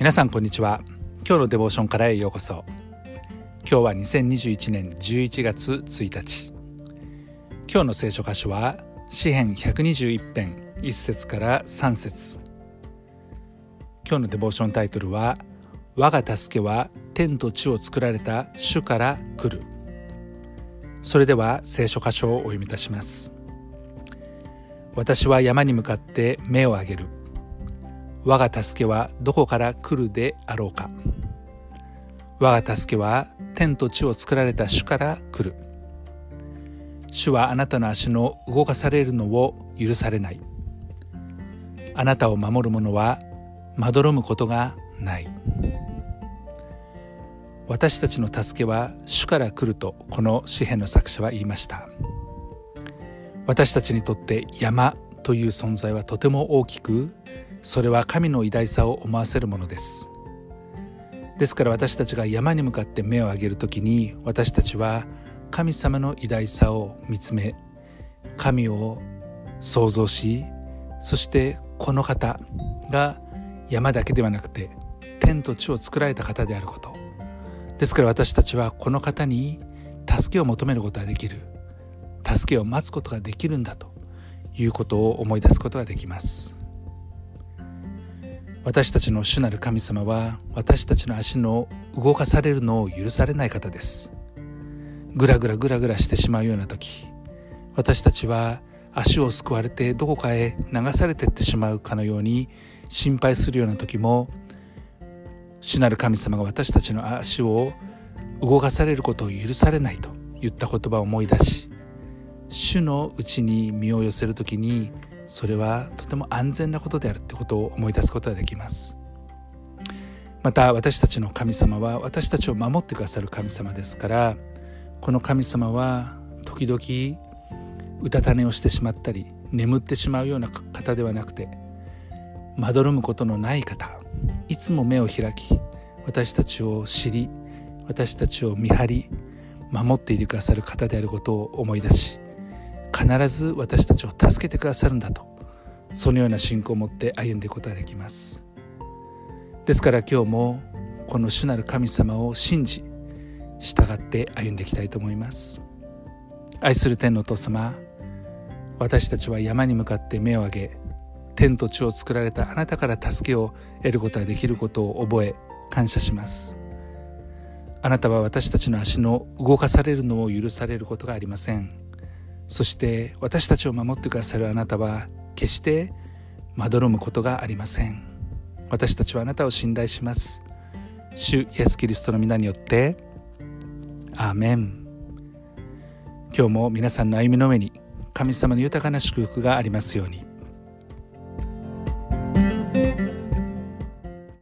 皆さんこんにちは。今日のデボーションからへようこそ。今日は2021年11月1日。今日の聖書箇所は詩編121編1節から3節。今日のデボーションタイトルは我が助けは天と地を作られた主から来る。それでは聖書箇所をお読みいたします。私は山に向かって目を上げる。我が助けはどこから来るであろうか。我が助けは天と地を作られた主から来る。主はあなたの足の動かされるのを許されない。あなたを守る者はまどろむことがない。私たちの助けは主から来るとこの詩篇の作者は言いました。私たちにとって山という存在はとても大きくそれは神の偉大さを思わせるものです。ですから私たちが山に向かって目を上げる時に私たちは神様の偉大さを見つめ神を想像しそしてこの方が山だけではなくて天と地を作られた方であること。ですから私たちはこの方に助けを求めることができる。助けを待つことができるんだということを思い出すことができます。私たちの主なる神様は私たちの足の動かされるのを許されない方です。ぐらぐらぐらぐらしてしまうような時私たちは足をすくわれてどこかへ流されてってしまうかのように心配するような時も主なる神様が私たちの足を動かされることを許されないと言った言葉を思い出し主のうちに身を寄せる時にそれはとても安全なことであるってことを思い出すことができます。また私たちの神様は私たちを守ってくださる神様ですからこの神様は時々うたた寝をしてしまったり眠ってしまうような方ではなくてまどろむことのない方いつも目を開き私たちを知り私たちを見張り守っていてくださる方であることを思い出し必ず私たちを助けてくださるんだとそのような信仰を持って歩んでいくことができます。ですから今日もこの主なる神様を信じ従って歩んでいきたいと思います。愛する天のお父様私たちは山に向かって目を上げ天と地を作られたあなたから助けを得ることができることを覚え感謝します。あなたは私たちの足の動かされるのを許されることがありません。そして私たちを守ってくださるあなたは決してまどろむことがありません。私たちはあなたを信頼します。主イエス・キリストの皆によってアーメン。今日も皆さんの歩みの上に神様の豊かな祝福がありますように。